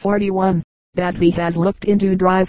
41. That he has looked into Dry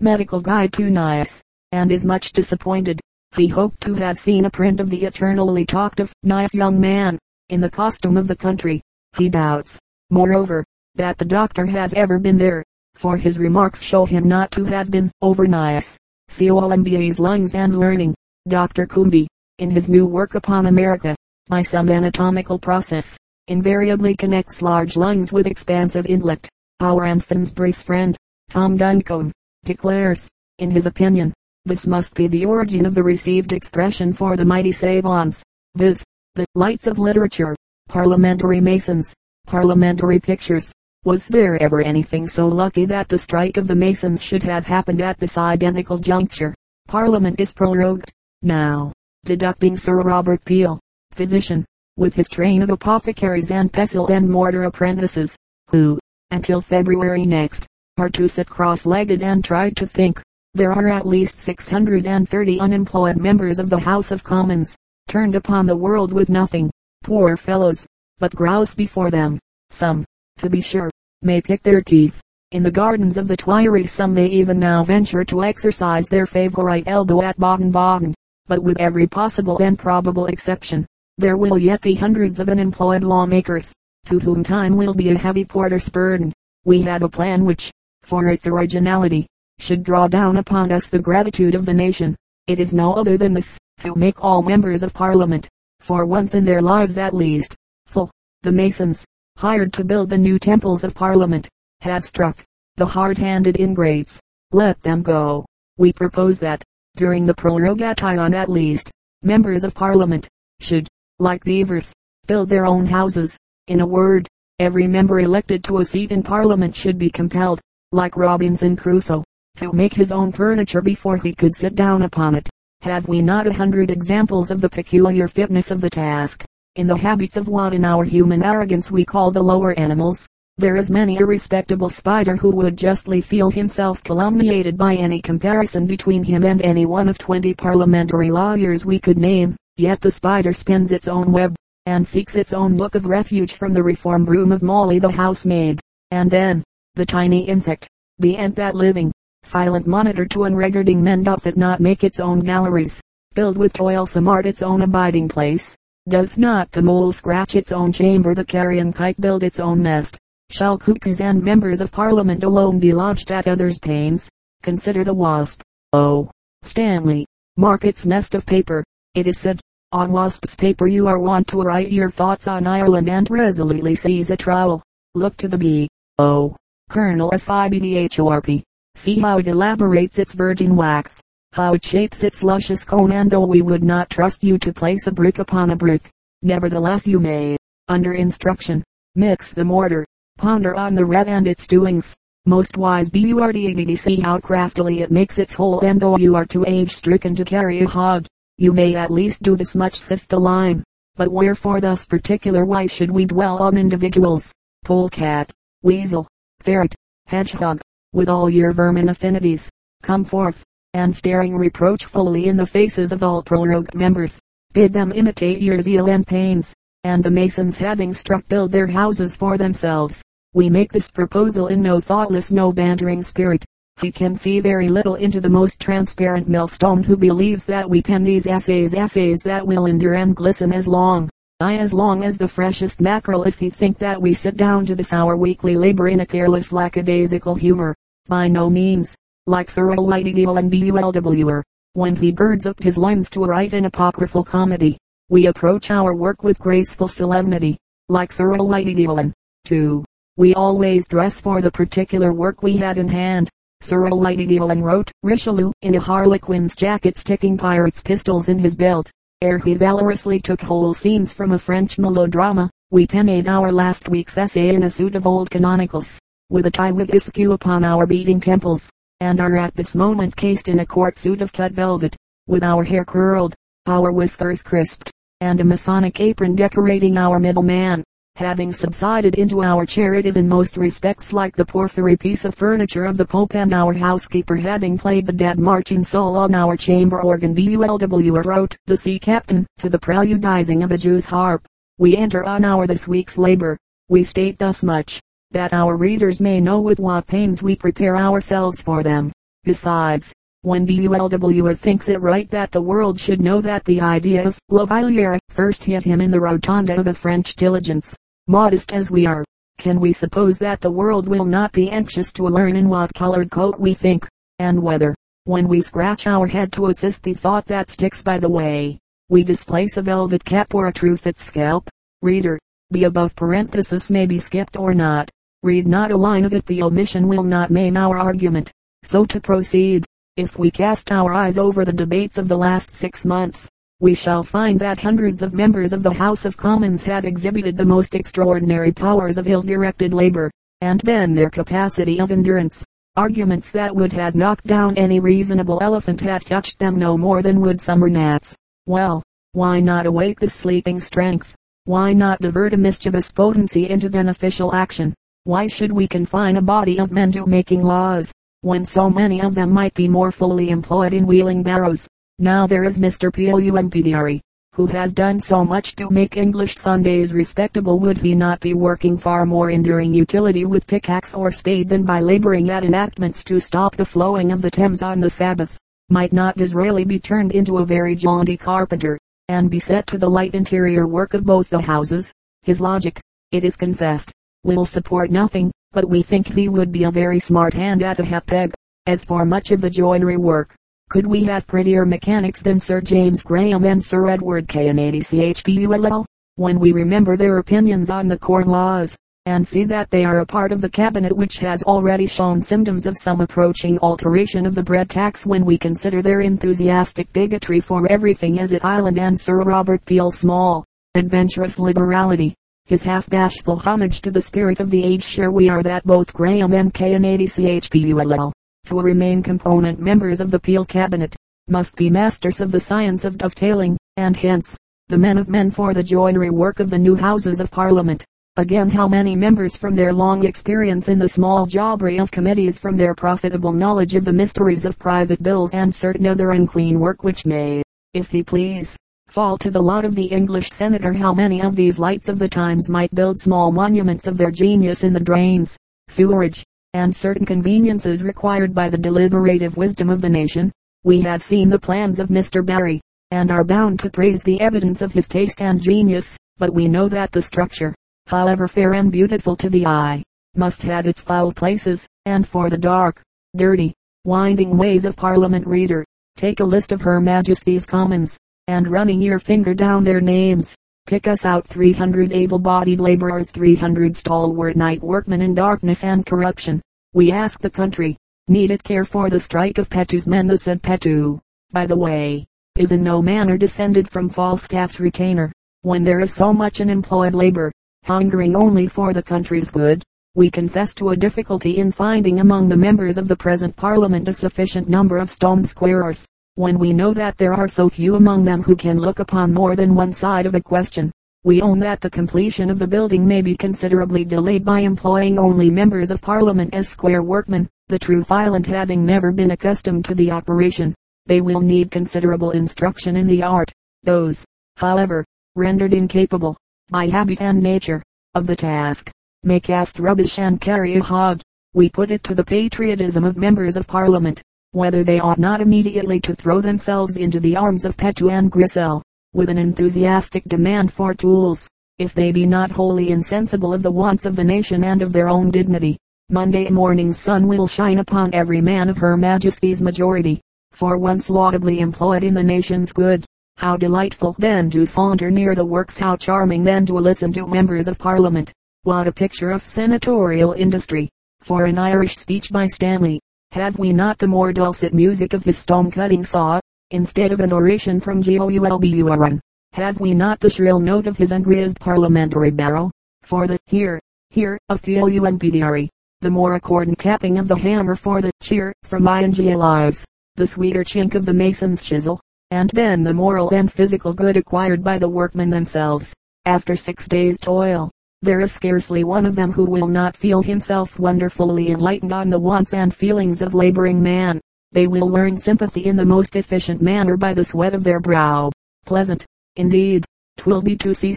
Medical Guide to Nice, and is much disappointed. He hoped to have seen a print of the eternally talked of, nice young man, in the costume of the country. He doubts, moreover, that the doctor has ever been there, for his remarks show him not to have been over nice. COLMBA's Lungs and Learning. Dr. Combe, in his new work upon America, by some anatomical process, invariably connects large lungs with expansive inlet. Our Finsbury's friend, Tom Duncombe, declares, in his opinion, this must be the origin of the received expression for the mighty savants, viz., the lights of literature, parliamentary masons, parliamentary pictures. Was there ever anything so lucky that the strike of the masons should have happened at this identical juncture? Parliament is prorogued. Now, deducting Sir Robert Peel, physician, with his train of apothecaries and pestle and mortar apprentices, who, until February next, are to sit cross-legged and try to think. There are at least 630 unemployed members of the House of Commons, turned upon the world with nothing, poor fellows, but grouse before them. Some, to be sure, may pick their teeth. In the gardens of the Tuileries some may even now venture to exercise their favorite elbow at Baden-Baden, but with every possible and probable exception, there will yet be hundreds of unemployed lawmakers, to whom time will be a heavy porter's burden. We had a plan which, for its originality, should draw down upon us the gratitude of the nation. It is no other than this, to make all members of parliament, for once in their lives at least, full. The masons, hired to build the new temples of parliament, have struck the hard-handed ingrates. Let them go. We propose that, during the prorogation at least, members of parliament, should, like beavers, build their own houses. In a word, every member elected to a seat in parliament should be compelled, like Robinson Crusoe, to make his own furniture before he could sit down upon it. Have we not a hundred examples of the peculiar fitness of the task? In the habits of what in our human arrogance we call the lower animals, there is many a respectable spider who would justly feel himself calumniated by any comparison between him and any one of twenty parliamentary lawyers we could name. Yet the spider spins its own web, and seeks its own nook of refuge from the reform broom of Molly the housemaid. And then, the tiny insect, the ant that living, silent monitor to unregarding men doth it not make its own galleries, build with toilsome art its own abiding place? Does not the mole scratch its own chamber the carrion kite build its own nest? Shall cuckoos and members of parliament alone be lodged at others' pains? Consider the wasp. Oh, Stanley, mark its nest of paper. It is said, on wasp's paper you are wont to write your thoughts on Ireland and resolutely seize a trowel. Look to the bee. Oh, Colonel S.I.B.D.H.O.R.P. See how it elaborates its virgin wax, how it shapes its luscious cone and though we would not trust you to place a brick upon a brick, nevertheless you may, under instruction, mix the mortar, ponder on the red and its doings. Most wise be B-U-R-D-A-D-D see how craftily it makes its hole and though you are too age stricken to carry a hod, you may at least do this much sift the lime. But wherefore thus particular why should we dwell on individuals? Polecat, weasel, ferret, hedgehog, with all your vermin affinities, come forth, and staring reproachfully in the faces of all prorogued members, bid them imitate your zeal and pains, and the masons having struck build their houses for themselves. We make this proposal in no thoughtless no bantering spirit, he can see very little into the most transparent millstone who believes that we pen these essays essays that will endure and glisten as long, I as long as the freshest mackerel if he think that we sit down to this our weekly labor in a careless lackadaisical humor. By no means, like Sir Olydeo and B.U.L.W.R. When he girds up his loins to write an apocryphal comedy, we approach our work with graceful solemnity, like Sir Olydeo and, 2. We always dress for the particular work we have in hand. Sir Olydeo wrote, Richelieu, in a harlequin's jacket sticking pirate's pistols in his belt. Ere he valorously took whole scenes from a French melodrama, we penned our last week's essay in a suit of old canonicals, with a tie with askew upon our beating temples, and are at this moment cased in a court suit of cut velvet, with our hair curled, our whiskers crisped, and a masonic apron decorating our middle man having subsided into our chair it is in most respects like the porphyry piece of furniture of the Pope and our housekeeper having played the dead marching soul on our chamber organ BULW wrote the sea captain to the preludizing of a Jew's harp. We enter on our this week's labor. We state thus much. that our readers may know with what pains we prepare ourselves for them. Besides, when Bulwer thinks it right that the world should know that the idea of La Valliere first hit him in the rotunda of a French diligence, modest as we are, can we suppose that the world will not be anxious to learn in what colored coat we think, and whether, when we scratch our head to assist the thought that sticks by the way, we displace a velvet cap or a trumpet scalp? Reader, the above parenthesis may be skipped or not. Read not a line of it the omission will not maim our argument. So to proceed, if we cast our eyes over the debates of the last six months, we shall find that hundreds of members of the House of Commons had exhibited the most extraordinary powers of ill-directed labor, and then their capacity of endurance. Arguments that would have knocked down any reasonable elephant have touched them no more than would summer gnats. Well, why not awake the sleeping strength? Why not divert a mischievous potency into beneficial action? Why should we confine a body of men to making laws, when so many of them might be more fully employed in wheeling barrows? Now there is Mr. P.O.U.M.P.D.R.E. who has done so much to make English Sundays respectable would he not be working far more enduring utility with pickaxe or spade than by laboring at enactments to stop the flowing of the Thames on the Sabbath? Might not Disraeli be turned into a very jaunty carpenter, and be set to the light interior work of both the houses? His logic, it is confessed, will support nothing, but we think he would be a very smart hand at a half peg. As for much of the joinery work, could we have prettier mechanics than Sir James Graham and Sir Edward K. Kennedy CHPULL? When we remember their opinions on the corn laws, and see that they are a part of the cabinet which has already shown symptoms of some approaching alteration of the bread tax when we consider their enthusiastic bigotry for everything as it island and Sir Robert Peel small, adventurous liberality, his half bashful homage to the spirit of the age sure we are that both Graham and K Kennedy CHPULL to remain component members of the Peel cabinet, must be masters of the science of dovetailing, and hence, the men of men for the joinery work of the new Houses of Parliament. Again how many members from their long experience in the small jobbery of committees from their profitable knowledge of the mysteries of private bills and certain other unclean work which may, if he please, fall to the lot of the English senator how many of these lights of the times might build small monuments of their genius in the drains, sewerage, and certain conveniences required by the deliberative wisdom of the nation. We have seen the plans of Mr. Barry, and are bound to praise the evidence of his taste and genius, but we know that the structure, however fair and beautiful to the eye, must have its foul places, and for the dark, dirty, winding ways of Parliament reader, take a list of Her Majesty's Commons, and running your finger down their names, Pick us out 300 able-bodied laborers, 300 stalwart night workmen in darkness and corruption. We ask the country, need it care for the strike of Peto's men? The said Pettu, by the way, is in no manner descended from Falstaff's retainer. When there is so much unemployed labor, hungering only for the country's good, we confess to a difficulty in finding among the members of the present parliament a sufficient number of stone squarers when we know that there are so few among them who can look upon more than one side of a question. We own that the completion of the building may be considerably delayed by employing only members of parliament as square workmen, the true filant having never been accustomed to the operation. They will need considerable instruction in the art. Those, however, rendered incapable, by habit and nature, of the task, may cast rubbish and carry a hod. We put it to the patriotism of members of parliament, whether they ought not immediately to throw themselves into the arms of Peto and Grissell, with an enthusiastic demand for tools, if they be not wholly insensible of the wants of the nation and of their own dignity. Monday morning's sun will shine upon every man of Her Majesty's majority, for once laudably employed in the nation's good. How delightful then to saunter near the works, how charming then to listen to members of parliament. What a picture of senatorial industry. For an Irish speech by Stanley, have we not the more dulcet music of his stone-cutting saw, instead of an oration from Goulburn? Have we not the shrill note of his ungrized parliamentary barrow? For the here, here of P.O.U.M.P.D.R.E. The more accordant tapping of the hammer for the cheer from Inglis. The sweeter chink of the mason's chisel. And then the moral and physical good acquired by the workmen themselves. After six days toil, there is scarcely one of them who will not feel himself wonderfully enlightened on the wants and feelings of laboring man. They will learn sympathy in the most efficient manner by the sweat of their brow. Pleasant, indeed, twill be to see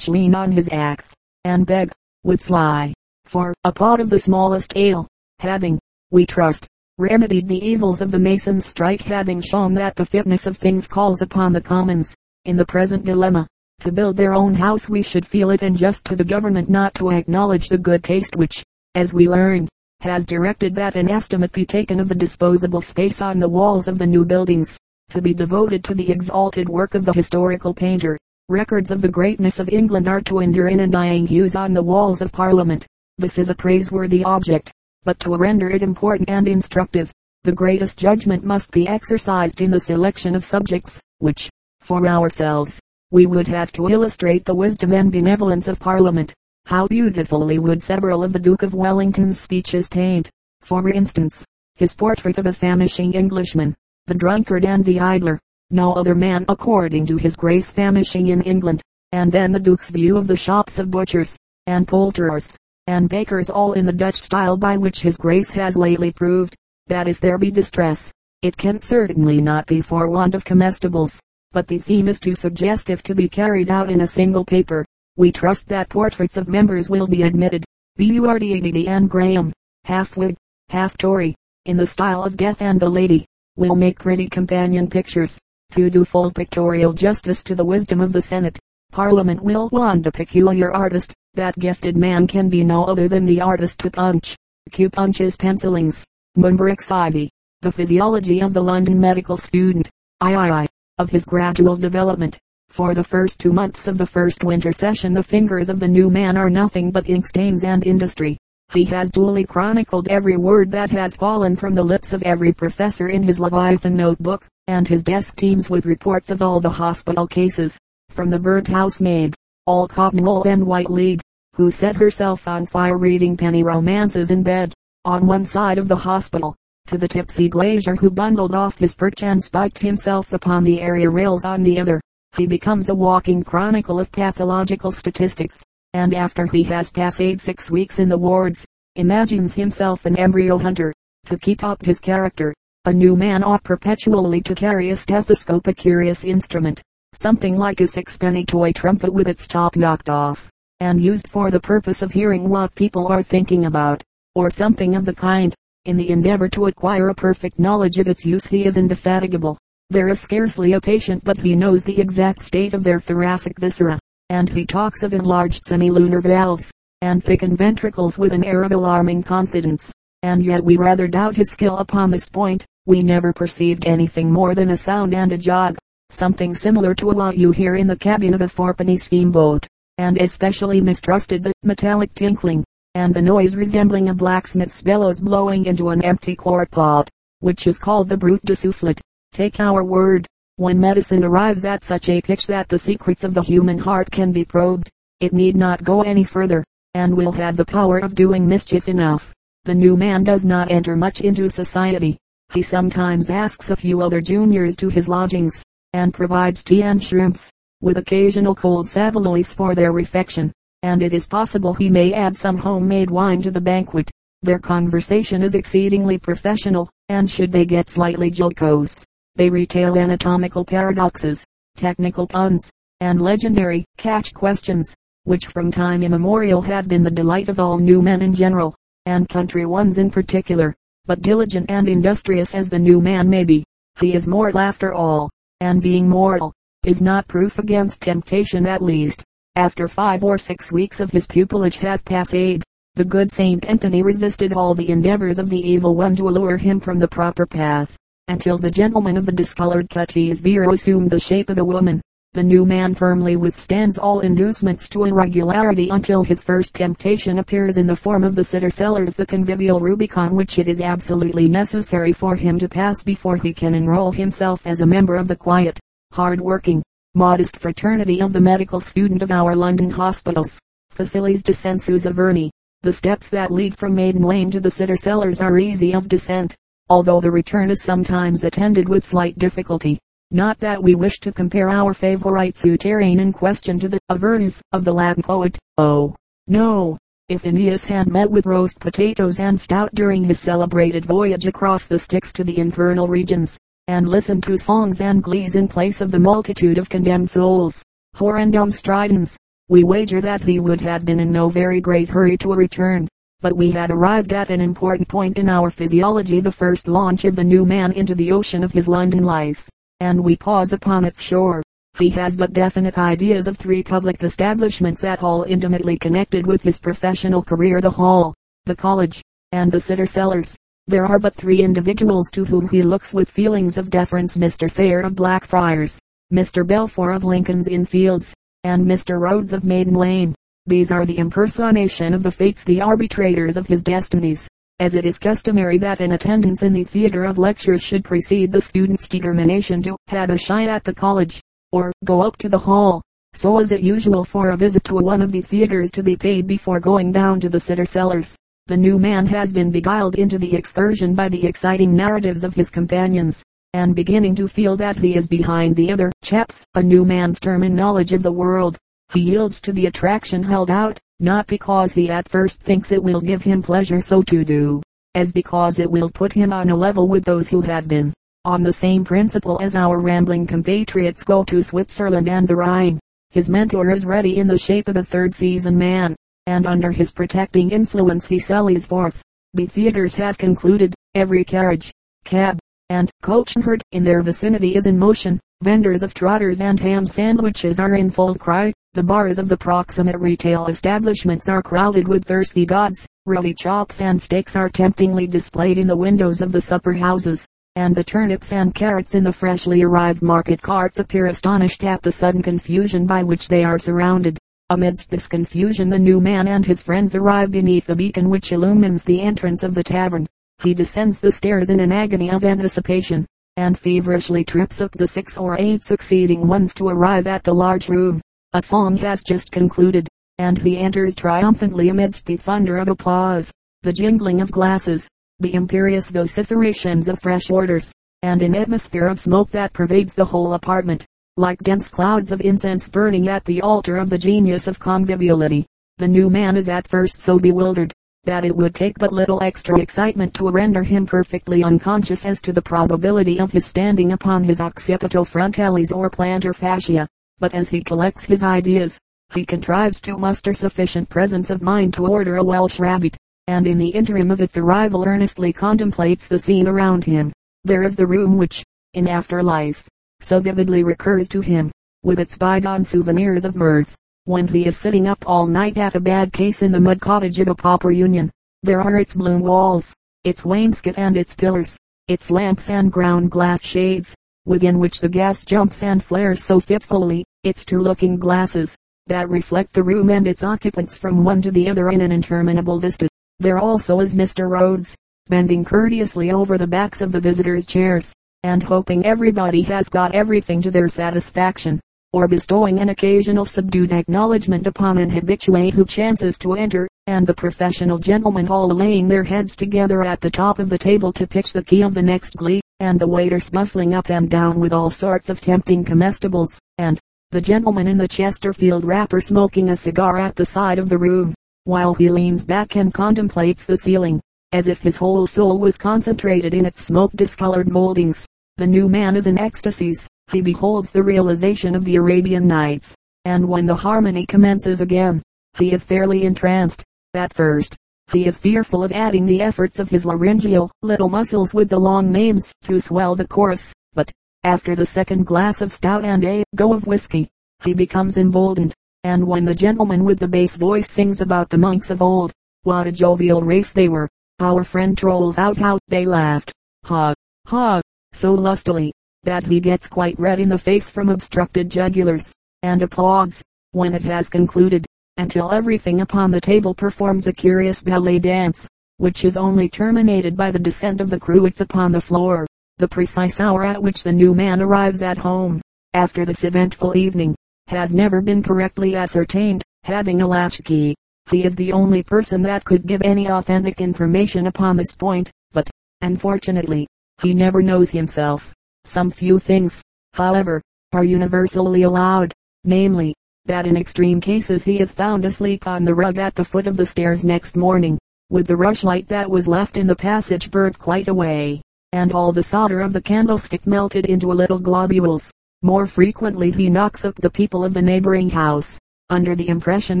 lean on his axe, and beg, would sly. For, a pot of the smallest ale, having, we trust, remedied the evils of the mason's strike having shown that the fitness of things calls upon the commons, in the present dilemma, to build their own house we should feel it unjust to the government not to acknowledge the good taste which, as we learn, has directed that an estimate be taken of the disposable space on the walls of the new buildings, to be devoted to the exalted work of the historical painter. Records of the greatness of England are to endure in undying hues on the walls of Parliament. This is a praiseworthy object, but to render it important and instructive, the greatest judgment must be exercised in the selection of subjects, which, for ourselves, we would have to illustrate the wisdom and benevolence of Parliament. How beautifully would several of the Duke of Wellington's speeches paint, for instance, his portrait of a famishing Englishman, the drunkard and the idler, no other man according to his grace famishing in England, and then the Duke's view of the shops of butchers, and poulterers, and bakers all in the Dutch style by which his grace has lately proved, that if there be distress, it can certainly not be for want of comestibles, but the theme is too suggestive to be carried out in a single paper. We trust that portraits of members will be admitted. B.U.R.D.A.D. and Graham, half Whig, half Tory, in the style of Death and the Lady, will make pretty companion pictures. To do full pictorial justice to the wisdom of the Senate, Parliament will want a peculiar artist, that gifted man can be no other than the artist to punch. Q punches pencilings. Mumbrix Ivy. The physiology of the London medical student. III. Of his gradual development. For the first two months of the first winter session the fingers of the new man are nothing but ink stains and industry. He has duly chronicled every word that has fallen from the lips of every professor in his Leviathan notebook, and his desk teems with reports of all the hospital cases, from the burnt housemaid, all cotton wool and white lead, who set herself on fire reading penny romances in bed, on one side of the hospital, to the tipsy glazier who bundled off his perch and spiked himself upon the area rails on the other. He becomes a walking chronicle of pathological statistics, and after he has passed six weeks in the wards, imagines himself an embryo hunter. To keep up his character, a new man ought perpetually to carry a stethoscope a curious instrument, something like a sixpenny toy trumpet with its top knocked off, and used for the purpose of hearing what people are thinking about, or something of the kind. In the endeavor to acquire a perfect knowledge of its use he is indefatigable. There is scarcely a patient but he knows the exact state of their thoracic viscera, and he talks of enlarged semilunar valves, and thickened ventricles with an air of alarming confidence. And yet we rather doubt his skill upon this point. We never perceived anything more than a sound and a jog something similar to what you hear in the cabin of a fourpenny steamboat, and especially mistrusted the metallic tinkling, and the noise resembling a blacksmith's bellows blowing into an empty quart pot, which is called the bruit de soufflet. Take our word, when medicine arrives at such a pitch that the secrets of the human heart can be probed, it need not go any further, and will have the power of doing mischief enough. The new man does not enter much into society. He sometimes asks a few other juniors to his lodgings, and provides tea and shrimps, with occasional cold saveloys for their refection, and it is possible he may add some homemade wine to the banquet. Their conversation is exceedingly professional, and should they get slightly jocose, they retail anatomical paradoxes, technical puns, and legendary catch questions, which from time immemorial have been the delight of all new men in general, and country ones in particular. But diligent and industrious as the new man may be, he is mortal after all and being mortal, is not proof against temptation at least. After five or six weeks of his pupilage have passed, the good Saint Anthony resisted all the endeavors of the evil one to allure him from the proper path, until the gentleman of the discolored cutties bureau assumed the shape of a woman. The new man firmly withstands all inducements to irregularity until his first temptation appears in the form of the cider cellars the convivial Rubicon which it is absolutely necessary for him to pass before he can enroll himself as a member of the quiet, hard-working, modest fraternity of the medical student of our London hospitals. Facilis descensus Averni. The steps that lead from Maiden Lane to the cider cellars are easy of descent, although the return is sometimes attended with slight difficulty. Not that we wish to compare our favorite souterrain in question to the Avernus of the Latin poet. Oh, no. If Aeneas had met with roast potatoes and stout during his celebrated voyage across the Styx to the infernal regions, and listened to songs and glees in place of the multitude of condemned souls, horrendum stridens, We wager that he would have been in no very great hurry to return. But we had arrived at an important point in our physiology the first launch of the new man into the ocean of his London life, and we pause upon its shore. He has but definite ideas of three public establishments at all intimately connected with his professional career the Hall, the College, and the cider Cellars. There are but three individuals to whom he looks with feelings of deference Mr. Sayer of Blackfriars, Mr. Balfour of Lincoln's Inn Fields, and Mr. Rhodes of Maiden Lane. These are the impersonation of the fates the arbitrators of his destinies. As it is customary that an attendance in the theater of lectures should precede the student's determination to have a shine at the college, or go up to the hall. So is it usual for a visit to one of the theaters to be paid before going down to the cider cellars. The new man has been beguiled into the excursion by the exciting narratives of his companions, and beginning to feel that he is behind the other chaps, a new man's term in knowledge of the world. He yields to the attraction held out, not because he at first thinks it will give him pleasure so to do, as because it will put him on a level with those who have been on the same principle as our rambling compatriots go to Switzerland and the Rhine. His mentor is ready in the shape of a third season man, and under his protecting influence he sallies forth. The theaters have concluded, every carriage, cab, and coach herd in their vicinity is in motion. Vendors of trotters and ham sandwiches are in full cry. The bars of the proximate retail establishments are crowded with thirsty gods. Ruddy chops and steaks are temptingly displayed in the windows of the supper houses and the turnips and carrots in the freshly arrived market carts appear astonished at the sudden confusion by which they are surrounded. Amidst this confusion the new man and his friends arrive beneath the beacon which illumines the entrance of the tavern. He descends the stairs in an agony of anticipation, and feverishly trips up the six or eight succeeding ones to arrive at the large room. A song has just concluded, and he enters triumphantly amidst the thunder of applause, the jingling of glasses, the imperious vociferations of fresh orders, and an atmosphere of smoke that pervades the whole apartment, like dense clouds of incense burning at the altar of the genius of conviviality. The new man is at first so bewildered, that it would take but little extra excitement to render him perfectly unconscious as to the probability of his standing upon his occipital frontalis or plantar fascia. But as he collects his ideas, he contrives to muster sufficient presence of mind to order a Welsh rabbit, and in the interim of its arrival earnestly contemplates the scene around him. There is the room which, in after life, so vividly recurs to him, with its bygone souvenirs of mirth, when he is sitting up all night at a bad case in the mud cottage of a pauper union. There are its blue walls, its wainscot and its pillars, its lamps and ground glass shades, within which the gas jumps and flares so fitfully, its two looking glasses, that reflect the room and its occupants from one to the other in an interminable vista. There also is Mr. Rhodes, bending courteously over the backs of the visitors' chairs, and hoping everybody has got everything to their satisfaction, or bestowing an occasional subdued acknowledgement upon an habitué who chances to enter, and the professional gentlemen all laying their heads together at the top of the table to pitch the key of the next glee, and the waiters bustling up and down with all sorts of tempting comestibles, and the gentleman in the Chesterfield wrapper smoking a cigar at the side of the room while he leans back and contemplates the ceiling, as if his whole soul was concentrated in its smoke-discolored moldings. The new man is in ecstasies. He beholds the realization of the Arabian Nights, and when the harmony commences again, he is fairly entranced. At first, he is fearful of adding the efforts of his laryngeal little muscles with the long names to swell the chorus, but after the second glass of stout and a go of whiskey, he becomes emboldened and when the gentleman with the bass voice sings about the monks of old, what a jovial race they were, our friend trolls out how they laughed, ha, ha, so lustily, that he gets quite red in the face from obstructed jugulars, and applauds, when it has concluded, until everything upon the table performs a curious ballet dance, which is only terminated by the descent of the cruets upon the floor, the precise hour at which the new man arrives at home, after this eventful evening, has never been correctly ascertained, having a latchkey. He is the only person that could give any authentic information upon this point, but, unfortunately, he never knows himself. Some few things, however, are universally allowed, namely, that in extreme cases he is found asleep on the rug at the foot of the stairs next morning, with the rushlight that was left in the passage burnt quite away, and all the solder of the candlestick melted into a little globules. More frequently he knocks up the people of the neighboring house, under the impression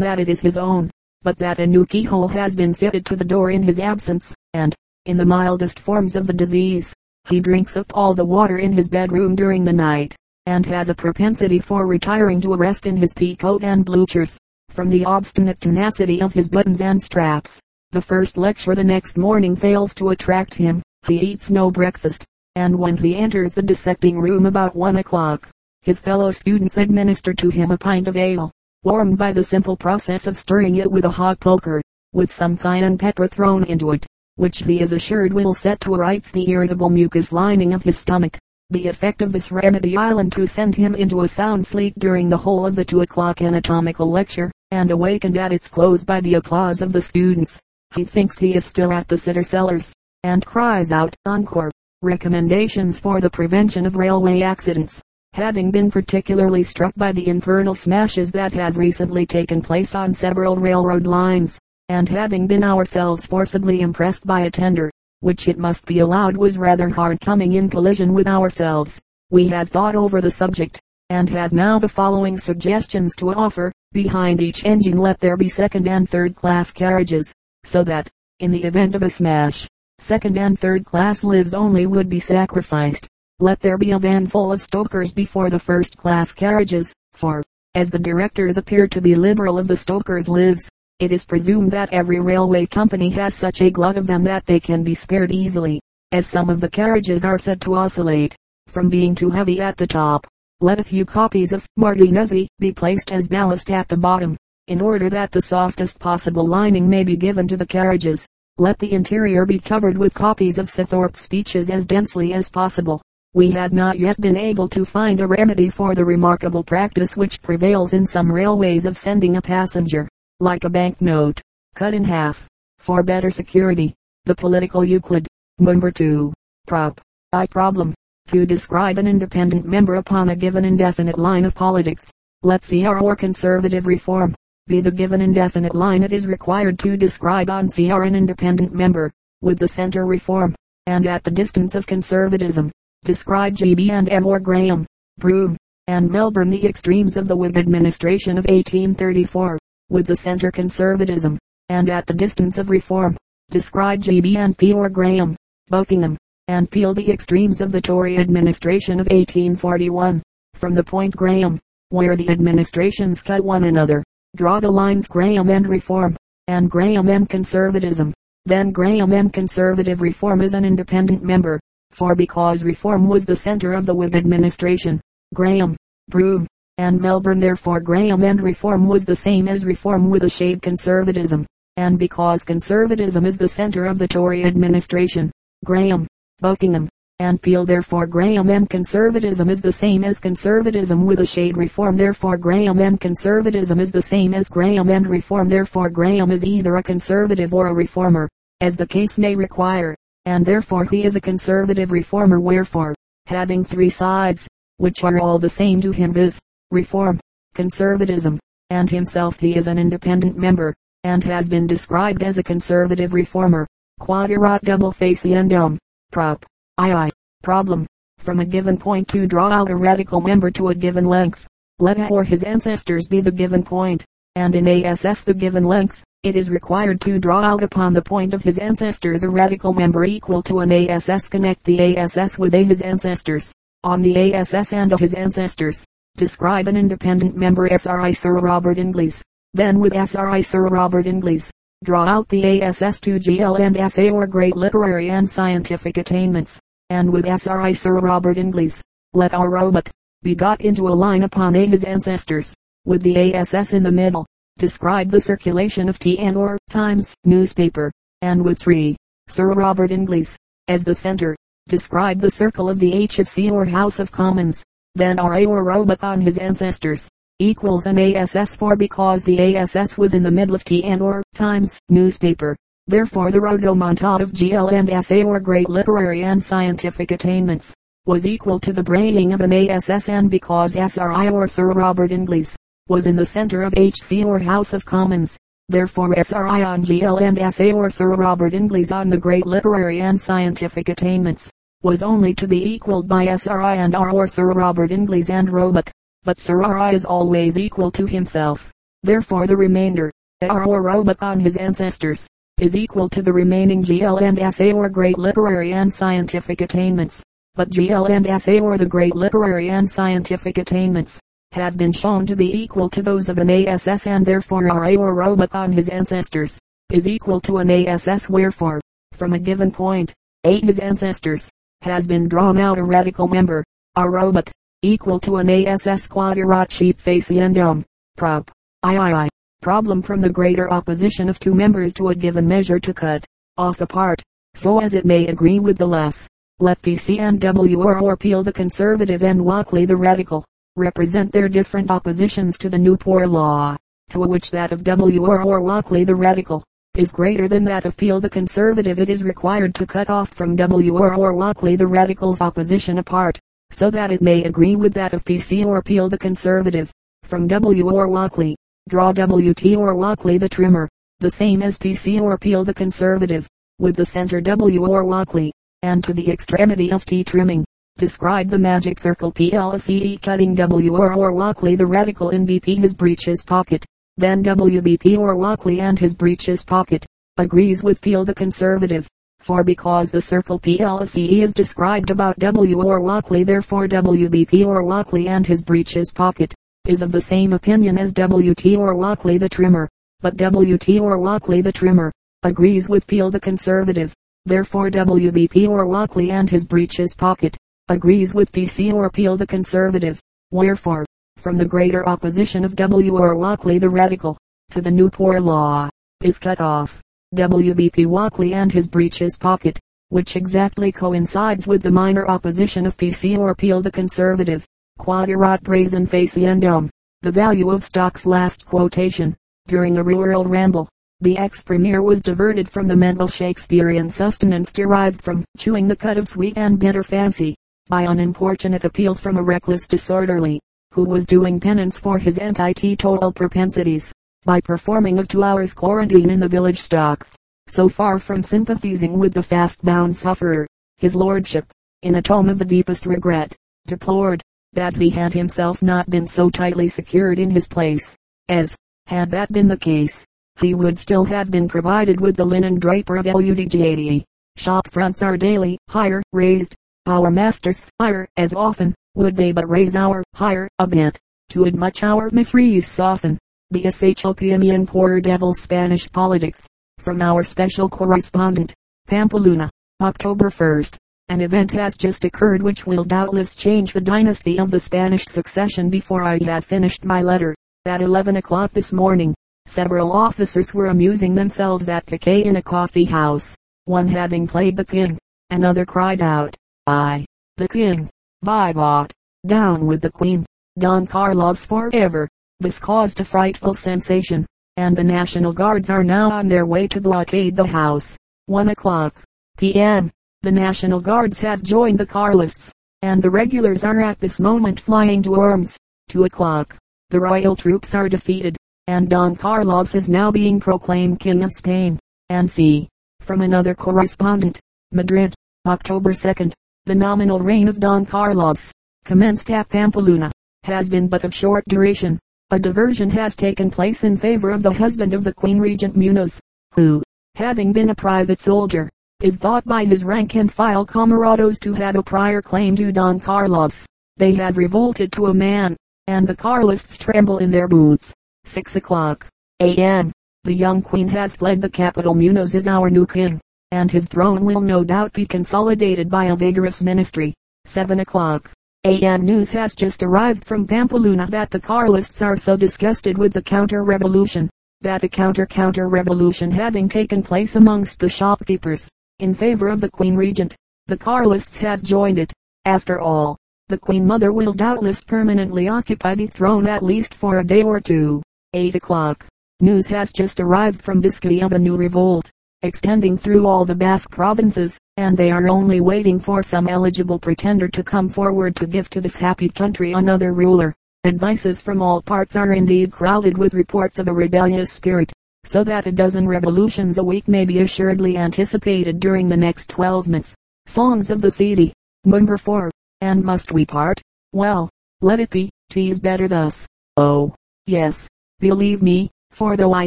that it is his own, but that a new keyhole has been fitted to the door in his absence, and, in the mildest forms of the disease, he drinks up all the water in his bedroom during the night, and has a propensity for retiring to a rest in his pea coat and bluchers, from the obstinate tenacity of his buttons and straps. The first lecture the next morning fails to attract him. He eats no breakfast, and when he enters the dissecting room about one o'clock, his fellow students administer to him a pint of ale, warmed by the simple process of stirring it with a hot poker, with some cayenne pepper thrown into it, which he is assured will set to rights the irritable mucous lining of his stomach. The effect of this remedy island to send him into a sound sleep during the whole of the two o'clock anatomical lecture, and awakened at its close by the applause of the students. He thinks he is still at the Cider Cellars, and cries out, encore, recommendations for the prevention of railway accidents having been particularly struck by the infernal smashes that have recently taken place on several railroad lines, and having been ourselves forcibly impressed by a tender, which it must be allowed was rather hard coming in collision with ourselves, we had thought over the subject, and had now the following suggestions to offer. Behind each engine let there be second and third class carriages, so that, in the event of a smash, second and third class lives only would be sacrificed let there be a van full of stokers before the first class carriages, for, as the directors appear to be liberal of the stokers' lives, it is presumed that every railway company has such a glut of them that they can be spared easily, as some of the carriages are said to oscillate, from being too heavy at the top. Let a few copies of Martinuzzi be placed as ballast at the bottom, in order that the softest possible lining may be given to the carriages. Let the interior be covered with copies of Scythrope's speeches as densely as possible we had not yet been able to find a remedy for the remarkable practice which prevails in some railways of sending a passenger, like a banknote, cut in half, for better security. The political Euclid. Number 2. Prop. I problem. To describe an independent member upon a given indefinite line of politics. Let CR or conservative reform be the given indefinite line it is required to describe on CR an independent member, with the center reform, and at the distance of conservatism describe G.B. and M. or Graham, Brougham, and Melbourne the extremes of the Whig administration of 1834, with the center conservatism, and at the distance of reform, describe G.B. and P. or Graham, Buckingham, and Peel the extremes of the Tory administration of 1841, from the point Graham, where the administrations cut one another, draw the lines Graham and reform, and Graham and conservatism. Then Graham and conservative reform is an independent member, for because reform was the center of the Whig administration, Graham, Brougham, and Melbourne therefore Graham and reform was the same as reform with a shade conservatism, and because conservatism is the center of the Tory administration, Graham, Buckingham, and Peel therefore Graham and conservatism is the same as conservatism with a shade reform therefore Graham and conservatism is the same as Graham and reform therefore Graham is either a conservative or a reformer, as the case may require and therefore he is a conservative reformer wherefore, having three sides, which are all the same to him viz., reform, conservatism, and himself he is an independent member, and has been described as a conservative reformer. Quadrate double faciendum. Prop. II. Problem. From a given point to draw out a radical member to a given length. Let A or his ancestors be the given point, and in ASS the given length it is required to draw out upon the point of his ancestors a radical member equal to an ASS. Connect the ASS with A his ancestors. On the ASS and of his ancestors. Describe an independent member SRI Sir Robert Inglis. Then with SRI Sir Robert Inglis. Draw out the ASS to GL and SA or great literary and scientific attainments. And with SRI Sir Robert Inglis. Let our robot be got into a line upon A his ancestors. With the ASS in the middle describe the circulation of TN or Times newspaper, and with 3. Sir Robert Inglis, as the center, describe the circle of the HFC or House of Commons, then RA or Roebuck on his ancestors, equals an ASS 4 because the ASS was in the middle of TN or Times newspaper. Therefore the rodomontade of GL and SA or great literary and scientific attainments, was equal to the braining of an ASS and because SRI or Sir Robert Inglis, was in the center of HC or House of Commons. Therefore SRI on GL and SA or Sir Robert Inglis on the great literary and scientific attainments, was only to be equaled by SRI and R or Sir Robert Inglis and Roebuck. But Sir RI is always equal to himself. Therefore the remainder, R or Roebuck on his ancestors, is equal to the remaining GL and SA or great literary and scientific attainments. But GL and SA or the great literary and scientific attainments have been shown to be equal to those of an ASS and therefore RA or Roebuck on his ancestors is equal to an ASS wherefore, from a given point, A his ancestors, has been drawn out a radical member, Roebuck, equal to an ASS quadrat sheep faciendum. Prop. III. Problem from the greater opposition of two members to a given measure to cut off a part, so as it may agree with the less. Let PC and W or, or Peel the conservative and Walkley the radical, represent their different oppositions to the new poor law, to which that of W or, or Walkley the radical, is greater than that of Peel the conservative it is required to cut off from W or, Walkley the radical's opposition apart, so that it may agree with that of PC or Peel the conservative. From W or Walkley, Draw WT or Walkley the trimmer, the same as PC or Peel the conservative, with the center W or Walkley, and to the extremity of T trimming. Describe the magic circle PLCE cutting W or, or Walkley the radical in BP his breeches pocket. Then WBP or Walkley and his breeches pocket, agrees with Peel the conservative. For because the circle PLCE is described about W or Walkley therefore WBP or Walkley and his breeches pocket, is of the same opinion as W.T. or Walkley the trimmer, but W.T. or Walkley the trimmer, agrees with Peel the conservative. Therefore W.B.P. or Walkley and his breeches pocket, agrees with P.C. or Peel the conservative. Wherefore, from the greater opposition of W. R. Walkley the radical, to the new poor law, is cut off. W.B.P. Walkley and his breeches pocket, which exactly coincides with the minor opposition of P.C. or Peel the conservative. Quadrat brazen faciendum. The value of stock's last quotation. During a rural ramble, the ex-premier was diverted from the mental Shakespearean sustenance derived from chewing the cud of sweet and bitter fancy, by an importunate appeal from a reckless disorderly, who was doing penance for his anti-teetotal propensities, by performing a two hours quarantine in the village stocks. So far from sympathizing with the fast-bound sufferer, his lordship, in a tone of the deepest regret, deplored, that he had himself not been so tightly secured in his place, as, had that been the case, he would still have been provided with the linen draper of LUDGADE. Shop fronts are daily, higher, raised. Our masters, higher, as often, would they but raise our, higher, a bit, to it much our miseries soften. The SHOPM poor devil Spanish politics. From our special correspondent, Pampeluna, October 1st. An event has just occurred which will doubtless change the dynasty of the Spanish succession before I had finished my letter. At 11 o'clock this morning, several officers were amusing themselves at piquet in a coffee house. One having played the king, another cried out, I, the king, vivat, down with the queen, Don Carlos forever. This caused a frightful sensation, and the National Guards are now on their way to blockade the house. 1 o'clock p.m. The National Guards have joined the Carlists, and the regulars are at this moment flying to arms. Two o'clock. The royal troops are defeated, and Don Carlos is now being proclaimed King of Spain. And see, from another correspondent, Madrid, October 2nd, the nominal reign of Don Carlos, commenced at Pampeluna, has been but of short duration. A diversion has taken place in favor of the husband of the Queen Regent Munoz, who, having been a private soldier, is thought by his rank and file camarados to have a prior claim to Don Carlos. They have revolted to a man, and the Carlists tremble in their boots. 6 o'clock a.m. The young queen has fled the capital. Munoz is our new king, and his throne will no doubt be consolidated by a vigorous ministry. 7 o'clock a.m. News has just arrived from Pampeluna that the Carlists are so disgusted with the counter-revolution, that a counter-counter-revolution having taken place amongst the shopkeepers, in favor of the Queen Regent. The Carlists have joined it. After all, the Queen Mother will doubtless permanently occupy the throne at least for a day or two. 8 o'clock. News has just arrived from Biscay of a new revolt, extending through all the Basque provinces, and they are only waiting for some eligible pretender to come forward to give to this happy country another ruler. Advices from all parts are indeed crowded with reports of a rebellious spirit so that a dozen revolutions a week may be assuredly anticipated during the next twelve months. Songs of the City. Number 4. And must we part? Well, let it be, tease better thus. Oh, yes, believe me, for though I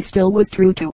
still was true to